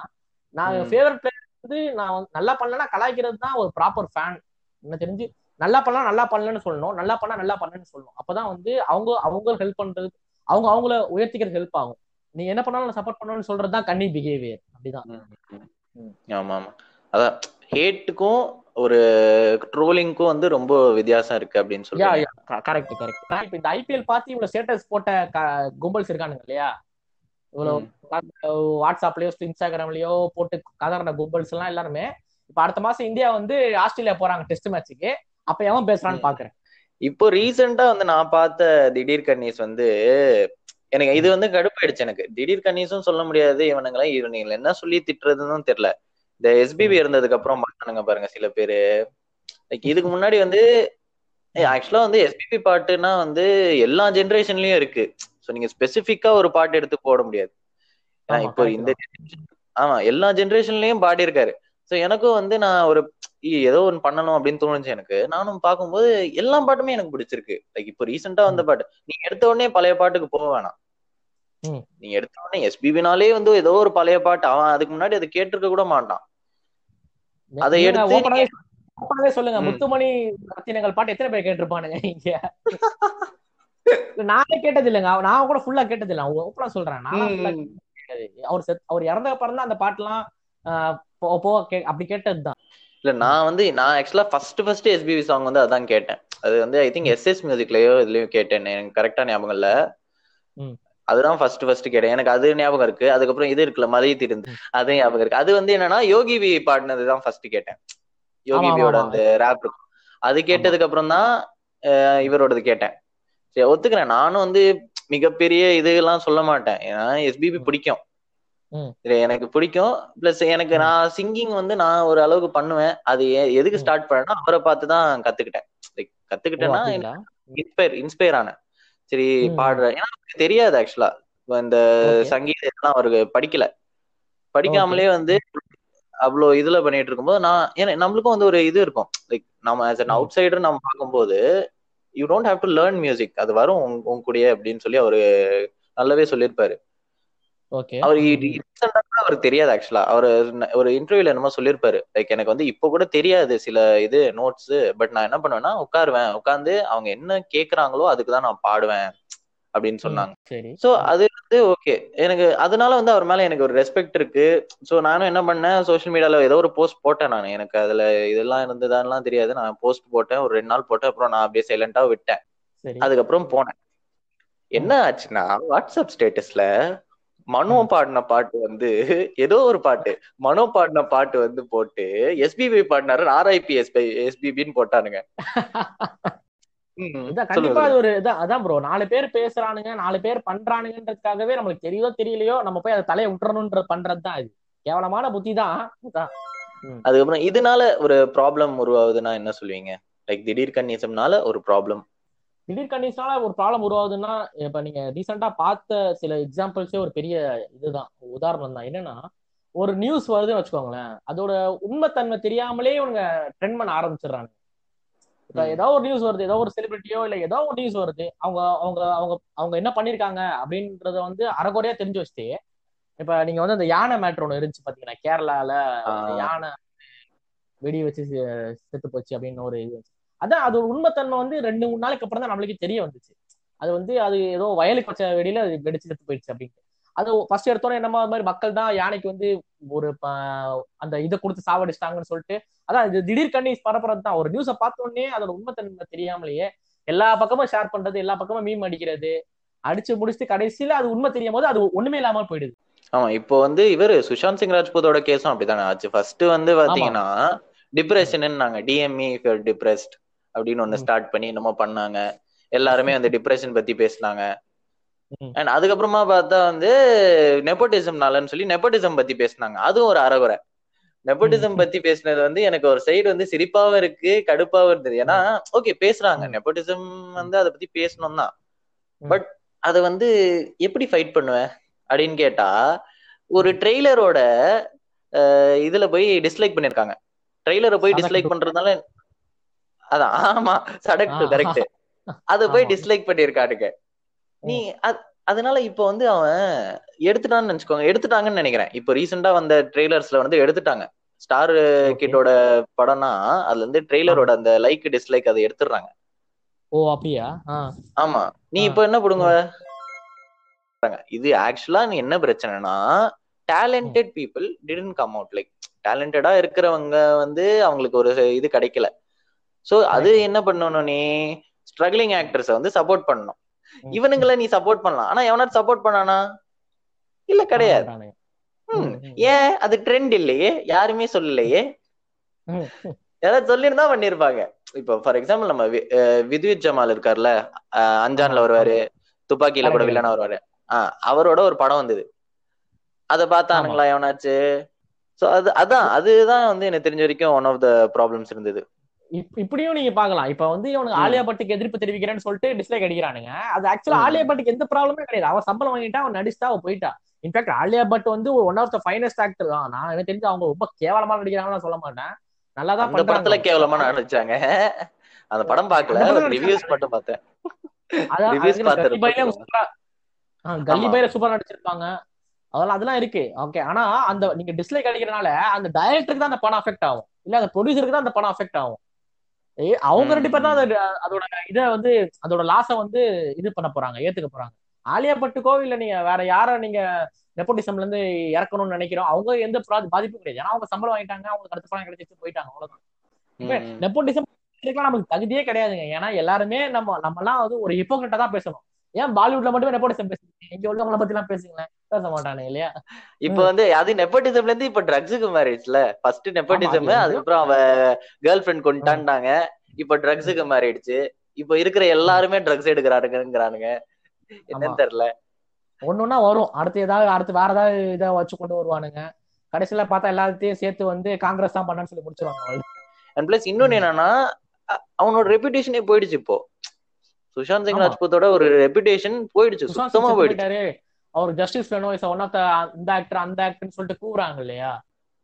நான். ஃபேவரட் பிளேயர் வந்து நான் நல்லா பண்ணலன்னா கலாய்க்கிறது தான் ஒரு ப்ராப்பர் ஃபேன் எனக்கு தெரிஞ்சு? நல்லா பண்ணலாம் நல்லா பண்ணலன்னு சொல்லணும். நல்லா பண்ணா நல்லா பண்ணலன்னு சொல்லணும். அப்பதான் வந்து அவங்க அவங்க ஹெல்ப் பண்றது அவங்க அவங்கள உயர்த்திக்கிறது ஹெல்ப் ஆகும். நீ என்ன பண்ணாலும் சப்போர்ட் பண்ணணும்னு சொல்றது தான் கன்னி பிஹேவியர் அப்படிதான். ஆமா ஆமா. அதான் ஹேட்டுக்கும் ஒரு ட்ரோலிங்க்கும் வந்து ரொம்ப வித்தியாசம் இருக்கு அப்படின்னு யா கரெக்ட் கரெக்ட் இப்ப இந்த ஐபிஎல் பார்த்து இவ்வளவு ஸ்டேட்டஸ் போட்ட கும்பல்ஸ் இருக்கானுங்க இல்லையா? இவ்வளவு. வாட்ஸ்அப்லயோ இன்ஸ்டாகிராம்லயோ போட்டு கதறின கும்பல்ஸ் எல்லாம் எல்லாருமே இப்ப அடுத்த மாசம் இந்தியா வந்து ஆஸ்திரேலியா போறாங்க டெஸ்ட் மேட்ச்சுக்கு அப்ப எவன் பேசுறான்னு. பாக்குறேன். இப்போ ரீசெண்டா வந்து நான் பார்த்த திடீர் கன்னிஸ் வந்து எனக்கு இது வந்து கடுப்பாயிடுச்சு எனக்கு. திடீர் கன்னிஸும் சொல்ல முடியாது இவனுங்களா இவனுங்களை என்ன சொல்லி திட்டுறதுன்னு தெரியல. இந்த எஸ்பிபி இருந்ததுக்கு அப்புறம் பண்ணானுங்க பாருங்க சில பேரு. லைக் இதுக்கு முன்னாடி வந்து ஆக்சுவலா வந்து எஸ்பிபி பாட்டுனா வந்து எல்லா ஜெனரேஷன்லயும் இருக்கு. சோ நீங்க ஸ்பெசிபிக்கா ஒரு பாட்டு எடுத்து போட முடியாது. ஏன்னா இப்போ இந்த ஆமா எல்லா ஜெனரேஷன்லயும் பாடி இருக்காரு சோ எனக்கும் வந்து நான் ஒரு ஏதோ ஒன்னு பண்ணணும் அப்படின்னு தோணுச்சு எனக்கு. நானும் பார்க்கும்போது எல்லா பாட்டுமே எனக்கு பிடிச்சிருக்கு. லைக் இப்போ ரீசெண்டா வந்த பாட்டு. நீங்க எடுத்த உடனே பழைய பாட்டுக்கு போக வேணாம். நீங்க எடுத்த உடனே எஸ்பிபினாலே வந்து ஏதோ ஒரு பழைய பாட்டு. அவன் அதுக்கு முன்னாடி அதை கேட்டிருக்க கூட மாட்டான். அதை எடுத்து open-ஆவே சொல்லுங்க. முத்துமணி ரத்தினங்கள் பாட்டு எத்தனை பேர் கேட்டிருப்பானுங்க இங்க? [LAUGHS] நானே கேட்டது இல்லைங்க நான் கூட ஃபுல்லா கேட்டது இல்ல ஓப்பனா சொல்றேன். நான் அவர் அவர் இறந்த அப்புறம் தான் அந்த பாட்டுலாம் போ அப்படி கேட்டதுதான். இல்ல நான் வந்து நான் ஆக்சுவலா ஃபர்ஸ்ட் ஃபர்ஸ்ட் எஸ்பிபி சாங் வந்து அதான் கேட்டேன். அது வந்து ஐ திங்க் எஸ்எஸ் மியூசிக்லயோ இதுலயோ கேட்டேன் எனக்கு கரெக்டா ஞாபகம் இல்ல. அதுதான் ஃபர்ஸ்ட் ஃபர்ஸ்ட் கேட்டேன். எனக்கு அது ஞாபகம் இருக்கு. அதுக்கப்புறம் இது இருக்குல்ல மதிய திருந்து அது ஞாபகம் இருக்கு. அது வந்து என்னன்னா யோகி வி பாடினதுதான் ஃபர்ஸ்ட் கேட்டேன். யோகி ஆமா, வியோட ஆமா. அந்த ரேப் இருக்கும். அது கேட்டதுக்கு அப்புறம் தான் இவரோடது கேட்டேன். சரி ஒத்துக்கிறேன். நானும் வந்து மிகப்பெரிய இதெல்லாம் சொல்ல மாட்டேன். ஏன்னா எஸ்பிபி. பிடிக்கும். எனக்கு பிடிக்கும். பிளஸ் எனக்கு. நான் சிங்கிங் வந்து நான் ஒரு அளவுக்கு பண்ணுவேன். அது எதுக்கு. ஸ்டார்ட் பண்ணேன்னா அவரை பார்த்து தான் கத்துக்கிட்டேன். கத்துக்கிட்டேன்னா இன்ஸ்பயர் இன்ஸ்பயர் ஆனேன். சரி. பாடுற ஏன்னா அவருக்கு தெரியாது ஆக்சுவலா இந்த சங்கீதம் எல்லாம் அவருக்கு படிக்கல. படிக்காமலே வந்து அவ்வளோ இதுல பண்ணிட்டு இருக்கும்போது நான் ஏன்னா நம்மளுக்கும் வந்து ஒரு இது இருக்கும். லைக் நம்ம ஆஸ் அன். அவுட் சைடர் நம்ம பார்க்கும்போது you don't have to learn music அது வரும் உங்க கூடயே அப்படின்னு சொல்லி அவரு நல்லாவே சொல்லியிருப்பாரு. ஓகே. அவர் அவருக்கு தெரியாது ஆக்சுவலா அவர் ஒரு இன்டர்வியூல என்னமோ சொல்லியிருப்பாரு. லைக் எனக்கு வந்து இப்போ கூட தெரியாது சில இது நோட்ஸ் பட் நான் என்ன பண்ணுவேன்னா உட்காருவேன். உட்காந்து அவங்க என்ன கேக்குறாங்களோ அதுக்கு தான் நான் பாடுவேன். அப்படின்னு. சொன்னாங்க. சோ அது வந்து ஓகே எனக்கு அதனால வந்து அவர் மேல எனக்கு ஒரு ரெஸ்பெக்ட் இருக்கு. சோ நானும் என்ன பண்ணேன் சோஷியல் மீடியால ஏதோ ஒரு போஸ்ட் போட்டேன் நான். எனக்கு அதுல இதெல்லாம் இருந்ததான்லாம் தெரியாது. நான் போஸ்ட் போட்டேன் ஒரு ரெண்டு நாள் போட்டேன் அப்புறம் நான் அப்படியே சைலண்டா விட்டேன். அதுக்கப்புறம் போனேன். என்ன. ஆச்சுன்னா வாட்ஸ்அப் ஸ்டேட்டஸ்ல மனோ. பாடின பாட்டு வந்து ஏதோ ஒரு பாட்டு மனோ பாடின பாட்டு வந்து போட்டு எஸ்பிபி பாடினாரு ஆர்ஐபி எஸ்பி எஸ்பிபின்னு போட்டானுங்க. [LAUGHS] கண்டிப்பா அது ஒரு இதான் அதான் ப்ரோ நாலு பேர் பேசுறானுங்க நாலு பேர் பண்றானுங்கன்றதுக்காகவே நம்மளுக்கு தெரியுதோ தெரியலையோ நம்ம போய் அதை தலையை விட்டுறணும்ன்ற பண்றது தான் இது கேவலமான புத்தி தான். அதுக்கப்புறம் இதனால ஒரு ப்ராப்ளம் உருவாகுதுன்னா என்ன சொல்லுவீங்க? லைக் திடீர் கன்னிசம்னால ஒரு ப்ராப்ளம் திடீர் கண்டிஷனால ஒரு ப்ராப்ளம் உருவாகுதுன்னா இப்ப நீங்க ரீசெண்டா பார்த்த சில எக்ஸாம்பிள்ஸே ஒரு பெரிய இதுதான் உதாரணம் தான். என்னன்னா ஒரு நியூஸ் வருதுன்னு வச்சுக்கோங்களேன் அதோட உண்மைத்தன்மை தெரியாமலே இவங்க ட்ரெண்ட் பண்ண ஆரம்பிச்சிடுறாங்க ஏதோ ஒரு நியூஸ் வருது ஏதோ ஒரு செலிபிரிட்டியோ இல்ல ஏதோ ஒரு நியூஸ் வருது அவங்க அவங்க அவங்க அவங்க என்ன பண்ணிருக்காங்க அப்படின்றத வந்து அறகுறையா தெரிஞ்சு வச்சுட்டு இப்ப நீங்க வந்து அந்த யானை மேட்ரு ஒண்ணு இருந்துச்சு பாத்தீங்கன்னா கேரளால யானை வெடி வச்சு செத்து போச்சு அப்படின்னு ஒரு இது. அதான் அது ஒரு உண்மைத்தன்மை வந்து ரெண்டு மூணு நாளைக்கு அப்புறம் தான் நம்மளுக்கு தெரிய வந்துச்சு. அது வந்து அது ஏதோ வயலுக்கு வச்ச வெடியில அது வெடிச்சு செத்து போயிடுச்சு அப்படின்ட்டு. அது ஃபர்ஸ்ட் எடுத்தோன்னே என்னமா மாதிரி மக்கள் தான் யானைக்கு வந்து ஒரு அந்த இதை கொடுத்து சாவடிச்சிட்டாங்கன்னு சொல்லிட்டு அதான் இது திடீர் கண்ணி பரப்புறது தான். ஒரு நியூஸை பார்த்த உடனே அதோட உண்மைத்தன்மை தெரியாமலேயே எல்லா பக்கமும் ஷேர் பண்றது எல்லா பக்கமும் மீம் அடிக்கிறது அடிச்சு முடிச்சுட்டு கடைசியில அது உண்மை தெரியும் போது அது ஒண்ணுமே இல்லாம போயிடுது. ஆமா இப்போ வந்து இவரு சுஷாந்த் சிங் ராஜ்பூத்தோட கேஸும் அப்படித்தானே ஆச்சு. ஃபர்ஸ்ட் வந்து பாத்தீங்கன்னா டிப்ரெஷன் நாங்க டிஎம்இ டிப்ரெஸ்ட் அப்படின்னு ம், ஸ்டார்ட் பண்ணி என்னமோ பண்ணாங்க. எல்லாருமே வந்து டிப்ரெஷன் பத்தி பேசினாங்க. அண்ட் அதுக்கப்புறமா பார்த்தா வந்து நெப்போட்டிசம்னாலன்னு சொல்லி நெப்போட்டிசம் பத்தி பேசினாங்க. அதுவும் ஒரு அறகுறை. நெப்போட்டிசம் பத்தி பேசினது வந்து எனக்கு ஒரு சைடு வந்து சிரிப்பாவும் இருக்கு கடுப்பாவும் இருந்தது. ஏன்னா ஓகே பேசுறாங்க. நெப்போட்டிசம் வந்து அதை பத்தி பேசணும் தான் பட் அதை வந்து எப்படி ஃபைட் பண்ணுவேன் அப்படின்னு கேட்டா ஒரு. ட்ரெய்லரோட இதுல போய் டிஸ்லைக் பண்ணிருக்காங்க. ட்ரெய்லரை போய் டிஸ்லைக் பண்றதுனால அதான் ஆமா சடக்கு கரெக்ட் அதை [LAUGHS] போய் டிஸ்லைக் பண்ணிருக்கானுங்க. நீ அதனால இப்போ வந்து அவன் எடுத்துட்டான்னு நினைச்சுக்கோங்க. எடுத்துட்டாங்கன்னு நினைக்கிறேன். இப்போ ரீசெண்டா வந்த ட்ரெய்லர்ஸ்ல வந்து எடுத்துட்டாங்க. ஸ்டார் கிட்டோட படம்னா அதுல இருந்து ட்ரெய்லரோட அந்த லைக் டிஸ்லைக் அதை எடுத்துடுறாங்க. ஓ அப்படியா? ஆமா. நீ இப்போ என்ன போடுங்க ம், இது ஆக்சுவலா நீ என்ன பிரச்சனைனா talented people didn't come out like டேலண்டடா இருக்கிறவங்க வந்து அவங்களுக்கு ஒரு இது கிடைக்கல. சோ அது என்ன பண்ணணும் நீ? ஸ்ட்ரகிளிங் ஆக்டர்ஸ வந்து சப்போர்ட் பண்ணணும். இவனுங்களை நீ சப்போர்ட் பண்ணலாம். ஆனா எவனாச்சும் சப்போர்ட் பண்ணானா? இல்ல கிடையாது. ஏன்? அது ட்ரெண்ட் இல்லையே. யாருமே சொல்லலையே. யாராவது சொல்லியிருந்தா பண்ணிருப்பாங்க இப்போ ஃபார் எக்ஸாம்பிள் நம்ம வித்யுத் ஜமால் இருக்கார்ல அஞ்சான்ல வருவாரு துப்பாக்கியில கூட வில்லனா வருவாரு. ஆஹ் அவரோட ஒரு படம் வந்தது. அதை பார்த்தானுங்களா எவனாச்சு? சோ அது அதான் அதுதான் வந்து எனக்கு தெரிஞ்ச வரைக்கும் ஒன் ஆஃப் த ப்ராப்ளம்ஸ் இருந்தது. இப்படியும் நீங்க பாக்கலாம் இப்ப வந்து இவனுக்கு ஆலியா பட்டுக்கு எதிர்ப்பு தெரிவிக்கிறேன்னு சொல்லிட்டு டிஸ்லைக் அடிக்கிறானுங்க. அது ஆக்சுவலா ஆலியா பட்டுக்கு எந்த ப்ராப்ளமே கிடையாது. அவன் சம்பளம் வாங்கிட்டா அவன் நடிச்சுட்டா அவன் போயிட்டா. இன்ஃபேக்ட் ஆலியா பட் வந்து one of the finest actor தான். நான் எனக்கு தெரிஞ்சு அவங்க ரொம்ப கேவலமா நடிக்கிறாங்கன்னு சொல்ல மாட்டேன். நல்லா தான் அந்த படத்துல கேவலமா நடிச்சாங்க. அந்த படம் பார்க்கல ரிவ்யூஸ் மட்டும் பார்த்தேன். அதான் ரிவ்யூஸ் அதுக்கு கல்லி பையில பார்த்துருப்பேன். சூப்பரா நடிச்சிருப்பாங்க. அதெல்லாம் அதெல்லாம் இருக்கு. ஓகே ஆனா அந்த நீங்க டிஸ்லைக் அடிக்கிறனால அந்த டைரக்டருக்கு தான் அந்த படம் அஃபெக்ட் ஆகும். இல்ல அந்த ப்ரொடியூசருக்கு தான் அந்த படம் அஃபெக்ட் ஆகும். அவங்க ரெண்டு பேர் தான் அதோட இதை வந்து அதோட லாஸை வந்து இது பண்ண போறாங்க ஏத்துக்க போறாங்க. ஆலியா பட்டுக்கோ இல்ல நீங்க வேற யார நீங்க நெப்போட்டிசம்ல இருந்து இறக்கணும்னு நினைக்கிறோம் அவங்க எந்த பாதிப்பும் கிடையாது. ஏன்னா அவங்க சம்பளம் வாங்கிட்டாங்க அவங்க அடுத்த படம் கிடைச்சிட்டு போயிட்டாங்க அவ்வளவுதான். நெப்போட்டிசம் நமக்கு தகுதியே கிடையாதுங்க. ஏன்னா எல்லாருமே நம்ம நம்ம எல்லாம் வந்து ஒரு ஹிப்போகிரட்டா தான் பேசணும். ஏன் பாலிவுட்ல மட்டுமே நெப்போட்டிசம் பேசுறீங்க? இங்க உள்ளவங்கள பத்தி எல்லாம் பேசுங்களேன். பேச மாட்டானுங்க இல்லையா? இப்போ வந்து அது நெப்போட்டிசம்ல இருந்து இப்ப ட்ரக்ஸுக்கு மாறிடுச்சுல. ஃபர்ஸ்ட் நெப்போட்டிசம் அது அதுக்கப்புறம் அவ கேர்ள் ஃபிரெண்ட் கொண்டுட்டான்டாங்க இப்ப ட்ரக்ஸுக்கு மாறிடுச்சு. இப்போ இருக்கிற எல்லாருமே ட்ரக்ஸ் எடுக்கிறாருங்கிறானுங்க என்னன்னு தெரியல. ஒன்னொன்னா வரும். அடுத்து ஏதாவது அடுத்து வேற ஏதாவது இதை வச்சு கொண்டு வருவானுங்க. கடைசியில பார்த்தா எல்லாத்தையும் சேர்த்து வந்து காங்கிரஸ் தான் பண்ணான்னு சொல்லி முடிச்சிருவாங்க. அண்ட் பிளஸ் இன்னொன்னு என்னன்னா அவனோட ரெputation போயிடுச்சு இப்போ. சுஷாந்த் சிங். ராஜ்பூத்தோட ஒரு ரெputation போயிடுச்சு சுத்தமா போயிடுச்சு. அவர் ஜஸ்டிஸ் வேணும் இஸ் ஒன் ஆஃப் த இந்த ஆக்டர் அந்த ஆக்டர்னு சொல்லிட்டு கூவுறாங்க இல்லையா?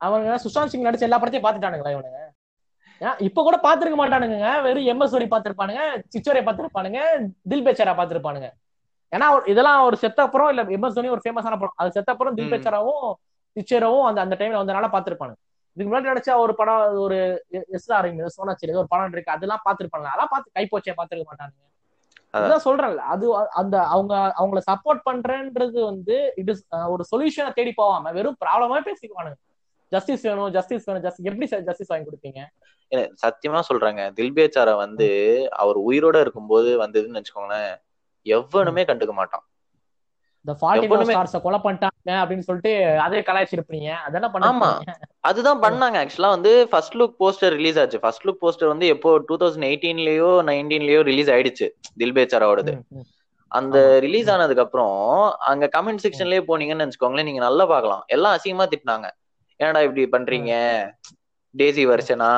அவங்க சுஷாந்த் சிங் நடிச்ச எல்லா படத்தையும் பாத்துட்டானுங்களா இவனுங்க இப்ப கூட பாத்துருக்க மாட்டானுங்க வெறும் எம் எஸ் சோரி பாத்திருப்பானுங்க சிச்சோரை பாத்திருப்பானுங்க தில் பேச்சாரா பாத்திருப்பானுங்க ஏன்னா அவர் இதெல்லாம் ஒரு செத்த அப்புறம் இல்ல எம் எஸ் தோனி ஒரு ஃபேமஸான படம். அது செத்த அப்புறம் தில். பேச்சாராவும் சிச்சோராவும் அந்த அந்த டைம்ல வந்தனால பாத்திருப்பானுங்க இதுக்கு முன்னாடி நடிச்ச ஒரு படம் ஒரு எஸ் ஆர் சோனாச்சி ஏதோ ஒரு படம் இருக்கு. அதெல்லாம் பாத்திருப்பாங்க அதெல்லாம் பார்த்து கைப்போச்சியா பாத்துருக்க மாட்டானுங்க. அதான். சொல்றேன்ல. அது அந்த அவங்க அவங்கள சப்போர்ட் பண்றேன்றது வந்து இது ஒரு சொல்யூஷனை தேடி போவாம வெறும் ப்ராப்ளமா பேசிக்குவானுங்க. ஜஸ்டிஸ் வேணும் ஜஸ்டிஸ் வேணும் ஜஸ்டிஸ் எப்படி ஜஸ்டிஸ் வாங்கி கொடுப்பீங்க? இல்ல, சத்தியமா சொல்றாங்க. தில்பேச்சாரா வந்து அவர் உயிரோட இருக்கும்போது வந்ததுன்னு வச்சுக்கோங்களேன் எவனுமே கண்டுக்க மாட்டான். இந்த ஃபார்ட்டி ஸ்டார்ஸ கொலை பண்ணிட்டாங்க அப்படின்னு சொல்லிட்டு அதே கலாய்ச்சிருப்பீங்க. அதெல்லாம் ஆமா. பண்ண அதுதான் பண்ணாங்க. ஆக்சுவலா வந்து ஃபர்ஸ்ட் லுக் போஸ்டர் ரிலீஸ் ஆச்சு. ஃபர்ஸ்ட் லுக் போஸ்டர் வந்து எப்போ? டூ தௌசண்ட் எயிட்டீன்லயோ நைன்டீன்லயோ ரிலீஸ் ஆயிடுச்சு. தில்பேச்சாராவோடது அந்த. ரிலீஸ் ஆனதுக்கு அப்புறம் அங்க கமெண்ட் செக்ஷன்லயே போனீங்கன்னு வச்சுக்கோங்களேன் நீங்க நல்லா பார்க்கலாம். எல்லாம் அசிங்கமா திட்டினாங்க. ஏன்டா இப்படி பண்றீங்க? டேசி வருஷனா?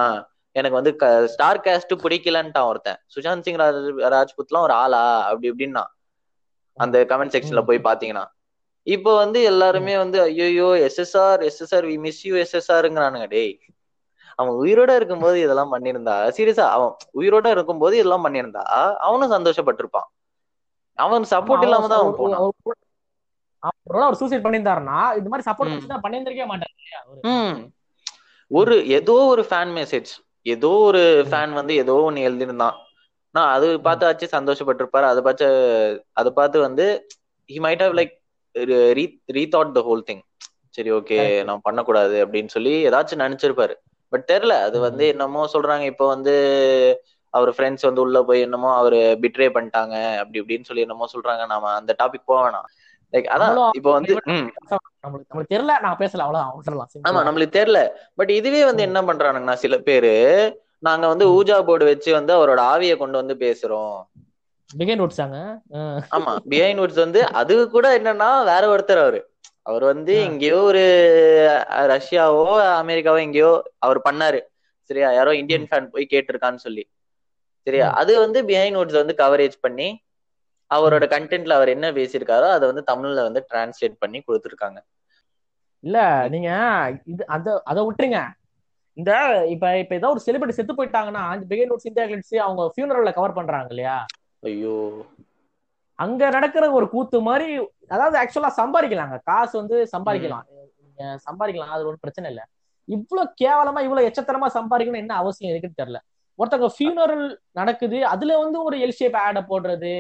எனக்கு வந்து ஸ்டார் காஸ்ட் பிடிக்கலன்ட்டான் ஒருத்தன். சுஷாந்த் சிங் ராஜ் ராஜ்புத்லாம் ஒரு ஆளா? அப்படி இப்படின்னா. அந்த கமெண்ட் செக்ஷன்ல போய் பாத்தீங்கன்னா. இப்போ வந்து எல்லாருமே வந்து ஐயோ SSR SSR we miss you எஸ்எஸ்ஆருங்கிறானுங்க டேய் அவன் உயிரோட இருக்கும்போது இதெல்லாம் பண்ணியிருந்தா. சீரியஸா அவன் உயிரோட இருக்கும்போது இதெல்லாம் பண்ணியிருந்தா அவனும் சந்தோஷப்பட்டிருப்பான். அவன் சப்போர்ட் இல்லாம தான் அவன் போனான். அவர் சூசைட் பண்ணியிருந்தாருன்னா இந்த மாதிரி சப்போர்ட் ம். பண்ணி பண்ணியிருந்திருக்கவே மாட்டாரு. ஒரு ஏதோ ஒரு ஃபேன் மெசேஜ் ஏதோ ஒரு ஃபேன் வந்து ஏதோ ஒன்னு எழுதிருந்தான் நான் அது பார்த்தாச்சு சந்தோஷப்பட்டிருப்பாரு. அதை பார்த்து அதை பார்த்து வந்து he might have like rethought the whole thing சரி ஓகே. நான் பண்ணக்கூடாது அப்படின்னு சொல்லி ஏதாச்சும் நினைச்சிருப்பாரு. பட் தெரியல அது வந்து என்னமோ சொல்றாங்க இப்போ வந்து அவர் ஃப்ரெண்ட்ஸ் வந்து உள்ள போய் என்னமோ அவரு பிட்ரே பண்ணிட்டாங்க அப்படி இப்படின்னு சொல்லி என்னமோ சொல்றாங்க. நாம அந்த டாபிக் போக வேணாம். லைக் அதான் இப்போ வந்து நம்மளுக்கு தெரியல நான் பேசல simple ஆமா. நம்மளுக்கு தெரியல. பட் இதுவே வந்து. என்ன பண்றானுங்கன்னா சில பேரு நாங்க வந்து. ஊஜா போர்டு வச்சு வந்து அவரோட ஆவியை கொண்டு வந்து பேசுறோம். பிகைன் உட்ஸாங்க ஆமா பிஹைண்ட் வுட்ஸ் வந்து அது கூட என்னன்னா வேற ஒருத்தர் அவரு. அவர் வந்து. எங்கேயோ ஒரு ரஷ்யாவோ அமெரிக்காவோ எங்கேயோ அவர் பண்ணாரு. சரியா? யாரோ இந்தியன் ஃபேன் போய் கேட்டிருக்கான்னு சொல்லி. சரியா. அது வந்து பிஹைண்ட் வுட்ஸ் வந்து கவரேஜ் பண்ணி அவரோட கண்டென்ட்ல அவர் என்ன பேசியிருக்காரோ அதை வந்து தமிழ்ல வந்து டிரான்ஸ்லேட் பண்ணி கொடுத்துருக்காங்க. இல்ல நீங்க இது அந்த அதை விட்டுருங்க. இந்த இப்ப இப்ப ஏதோ ஒரு செலிபிரிட்டி செத்து போயிட்டாங்கன்னா பிகைன் உட்ஸ் இந்தியா கிளிட்ஸ் அவங்க ஃபியூனரல்ல கவர் பண்றாங்க இல்லையா? ஐயோ. அங்க நடக்கிற ஒரு கூத்து மாதிரி அதாவது ஆக்சுவலா சம்பாதிக்கலாங்க. காசு வந்து சம்பாதிக்கலாம். சம்பாதிக்கலாம். அது ஒன்றும் பிரச்சனை இல்ல. இவ்வளவு கேவலமா இவ்வளவு எச்சத்தனமா சம்பாதிக்கணும் என்ன அவசியம் இருக்குன்னு தெரியல. ஒருத்தங்க ஃபியூனரல் நடக்குது அதுல வந்து ஒரு எல் ஷேப் ஆட போடுறது.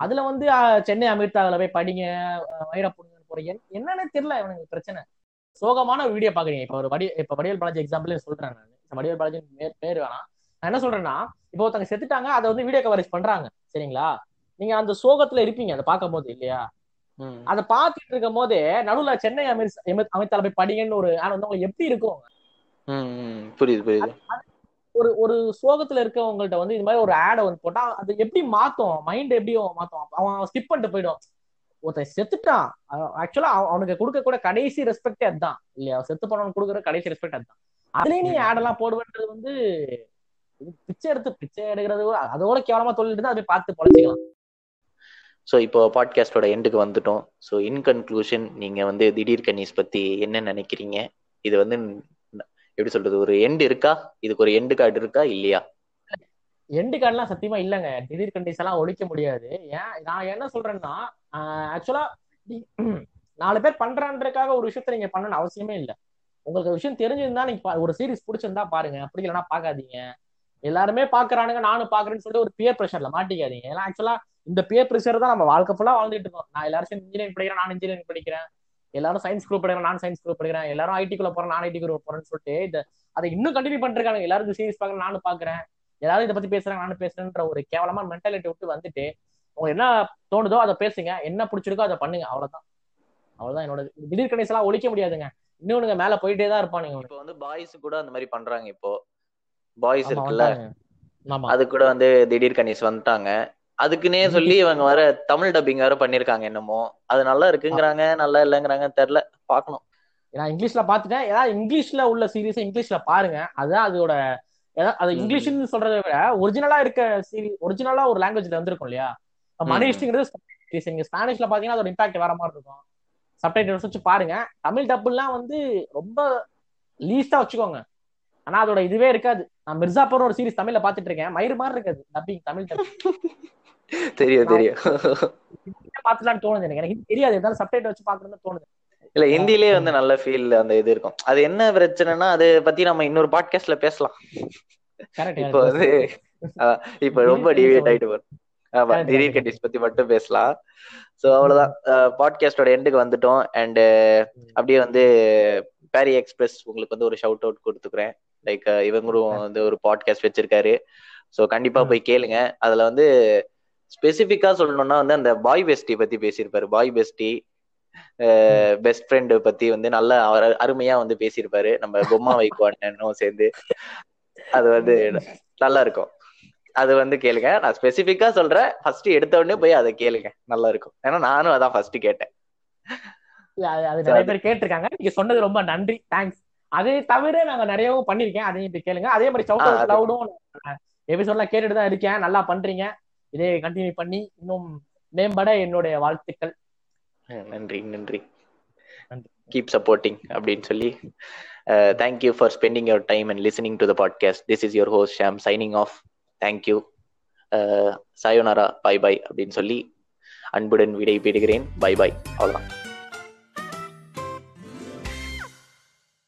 அதுல வந்து சென்னை அமிர்தாவில போய் படிங்க வைரப்புடுங்க போறீங்க என்னன்னே தெரியல இவனுக்கு பிரச்சனை. சோகமான வீடியோ பாக்குறீங்க இப்ப ஒரு வடி இப்ப வடிவேல் பாலாஜி எக்ஸாம்பிள் சொல்றேன் நான். வடிவேல் பாலாஜி பேர் வேணாம். நான் என்ன சொல்றேன்னா இப்போ ஒருத்தங்க செத்துட்டாங்க அதை வந்து வீடியோ கவரேஜ் பண்றாங்க. சரிங்களா? நீங்க அந்த சோகத்துல இருப்பீங்க அதை பார்க்கும் போது இல்லையா. அதை பார்த்துட்டு இருக்கும் போதே நடுவுல சென்னை அமிர் அமைத்தால போய் படிங்கன்னு ஒரு ஆட் வந்து உங்களுக்கு எப்படி இருக்கும். புரியுது புரியுது. ஒரு ஒரு சோகத்துல இருக்கவங்கள்ட்ட வந்து இது மாதிரி ஒரு ஆடை வந்து போட்டா அது எப்படி மாத்தும்? மைண்ட் எப்படி மாத்தும்? அவன் ஸ்கிப் பண்ணிட்டு போயிடும். ஒருத்தன் செத்துட்டான். ஆக்சுவலா அவனுக்கு கொடுக்க கூட கடைசி ரெஸ்பெக்டே அதுதான். இல்லையா? செத்து போனவனுக்கு கொடுக்குற கடைசி ரெஸ்பெக்ட் அதுதான். அதுலயும் நீ ஆடெல்லாம் போடுவேன்றது வந்து பிச்சை எடுத்து பிச்சை எடுக்கிறது அதோட கேவலமா தொழில் இருந்தா அதை பார்த்து பொழைச்சிக்கலாம். ஸோ இப்போ பாட்காஸ்டோட எண்டுக்கு வந்துட்டோம். ஸோ இன் கன்க்ளூஷன் நீங்க வந்து திடீர் கன்னிஸ் பத்தி என்ன நினைக்கிறீங்க? இது வந்து எப்படி சொல்றது ஒரு எண்டு இருக்கா? இதுக்கு ஒரு எண்டு கார்டு இருக்கா? இல்லையா? எண்டு கார்டுலாம் சத்தியமா இல்லைங்க. திடீர் கண்டிஷன் எல்லாம் ஒழிக்க முடியாது. ஏன்? நான் என்ன சொல்றேன்னா ஆக்சுவலா நாலு பேர் பண்றான்றதுக்காக ஒரு விஷயத்த நீங்க பண்ணணும் அவசியமே இல்லை. உங்களுக்கு விஷயம் தெரிஞ்சிருந்தா நீங்க பா- ஒரு சீரிஸ் பிடிச்சிருந்தா பாருங்க. அப்படி இல்லைன்னா பார்க்காதீங்க. எல்லாருமே பாக்குறானுங்க நானும் பாக்குறேன்னு சொல்லிட்டு ஒரு பியர் ப்ரெஷர்ல மாட்டிக்காதீங்க. ஏன்னா ஆக்சுவலா இந்த பியர் ப்ரெஷர் தான் நம்ம வாழ்க்கை ஃபுல்லா வாழ்ந்துட்டு இருக்கோம். நான் எல்லாரும் இன்ஜினியரிங் படிக்கிறேன் நான் இன்ஜினியரிங் படிக்கிறேன். எல்லாரும் சயின்ஸ் குரூப் படிக்கிறேன் நான் சயின்ஸ் குரூப் படிக்கிறேன். எல்லாரும் ஐடிக்குள்ள போறேன் நான் ஐடி குரூப் போறேன்னு சொல்லிட்டு இந்த அதை இன்னும் கண்டினியூ பண்ணிருக்காங்க எல்லாரும் சீரிஸ் பாக்குறேன் நானும் பாக்குறேன் எல்லாரும் இதை பத்தி பேசுறாங்க நானும் பேசுறேன்ற ஒரு கேவலமான மென்டாலிட்டி விட்டு வந்துட்டு உங்களுக்கு என்ன தோணுதோ அதை பேசுங்க என்ன பிடிச்சிருக்கோ அதை பண்ணுங்க அவ்வளவுதான். அவ்வளவுதான் என்னோட திடீர் கணேச் எல்லாம் ஒழிக்க முடியாதுங்க. இன்னொன்னுங்க மேல போயிட்டே தான் இருப்பானுங்க. இப்போ வந்து பாய்ஸ் கூட அந்த மாதிரி பண்றாங்க இப்போ. பாய்ஸ் இருக்குல்ல? அது கூட வந்து திடீர் கன்னிஸ் வந்துட்டாங்க. அதுக்குன்னே சொல்லி இவங்க வர தமிழ் டப்பிங் வேற பண்ணிருக்காங்க என்னமோ. அது நல்லா இருக்குங்கிறாங்க நல்லா இல்லைங்கிறாங்க தெரியல. பாக்கணும் நான் இங்கிலீஷ்ல பாத்துட்டேன் ஏதாவது இங்கிலீஷ்ல உள்ள சீரிஸ் இங்கிலீஷ்ல பாருங்க. அதுதான் அதோட அது. இங்கிலீஷ்னு சொல்றதை விட ஒரிஜினலா இருக்க சீரி ஒரிஜினலா ஒரு லாங்குவேஜ்ல வந்திருக்கும் இல்லையா? மணி ம். ஹிஸ்டிங்கிறது நீங்க ஸ்பானிஷ்ல பாத்தீங்கன்னா அதோட இம்பாக்ட் வேற மாதிரி இருக்கும். சப்டைட்டில்ஸ் வச்சு பாருங்க. தமிழ் டப்புலாம் வந்து ரொம்ப லீஸ்டா வச்சுக்கோங்க. ஆனா அதோட இதுவே இருக்காது. நான் மிர்சாப்பூர் ஒரு சீரிஸ் தமிழ்ல பாத்துட்டு இருக்கேன். மயிறு மாதிரி இருக்காது டப்பிங் தமிழ் தெரியும் தெரியும். [LAUGHS] பாத்துலான்னு தோணுது எனக்கு. எனக்கு தெரியாது. இருந்தாலும் சப்டைட்டில் வச்சு பாக்கணும்னு தோணுது. இல்ல ஹிந்திலேயே வந்து நல்ல ஃபீல் அந்த இது இருக்கும். அது என்ன பிரச்சனைனா அது பத்தி நம்ம இன்னொரு பாட்காஸ்ட்ல பேசலாம். இப்போ வந்து இப்ப ரொம்ப டிவியேட் ஆயிட்டு வரும் ஆமா திடீர். கட்டிஸ் பத்தி மட்டும் பேசலாம். சோ அவ்வளவுதான். பாட்காஸ்டோட எண்டுக்கு வந்துட்டோம். அண்ட் அப்படியே வந்து பேரி எக்ஸ்பிரஸ் உங்களுக்கு வந்து ஒரு ஷவுட் அவுட் கொடுத்துக்கிறேன் லைக் இவங்களும் வந்து ஒரு பாட்காஸ்ட் வச்சிருக்காரு. சோ கண்டிப்பா போய் கேளுங்க. அதுல வந்து ஸ்பெசிபிக்கா சொல்லணும்னா வந்து அந்த பாய் பெஸ்டி பத்தி பேசியிருப்பாரு. பாய் பெஸ்டி பெஸ்ட் ஃப்ரெண்டு பத்தி வந்து நல்லா அருமையா வந்து பேசியிருப்பாரு. நம்ம பொம்மா வைகோ அண்ணனும் சேர்ந்து. அது வந்து நல்லா இருக்கும் அது வந்து கேளுங்க. நான் ஸ்பெசிபிக்கா சொல்றேன். ஃபர்ஸ்ட் எடுத்த உடனே போய் அதை கேளுங்க. நல்லா இருக்கும் ஏன்னா நானும் அதான் ஃபர்ஸ்ட் கேட்டேன். அது நிறைய பேர் கேட்டிருக்காங்க. நீங்க சொன்னது ரொம்ப நன்றி. தேங்க்ஸ் அதை தவிர நாங்க நிறையவும் பண்ணிருக்கேன் அதையும் இப்படி கேளுங்க. அதே மாதிரி சவுட் லவுடும் எபிசோட்லாம் கேட்டுட்டு தான் இருக்கேன். நல்லா பண்றீங்க. இதே கண்டினியூ பண்ணி இன்னும் மேம்பட என்னுடைய வாழ்த்துக்கள். நன்றி நன்றி. கீப் சப்போர்ட்டிங் அப்படின்னு சொல்லி thank you for spending your time and listening to the podcast this is your host Sham signing off thank you sayonara bye bye அப்படின்னு சொல்லி அன்புடன் விடை பெறுகிறேன் பை பை அவ்வளவுதான்.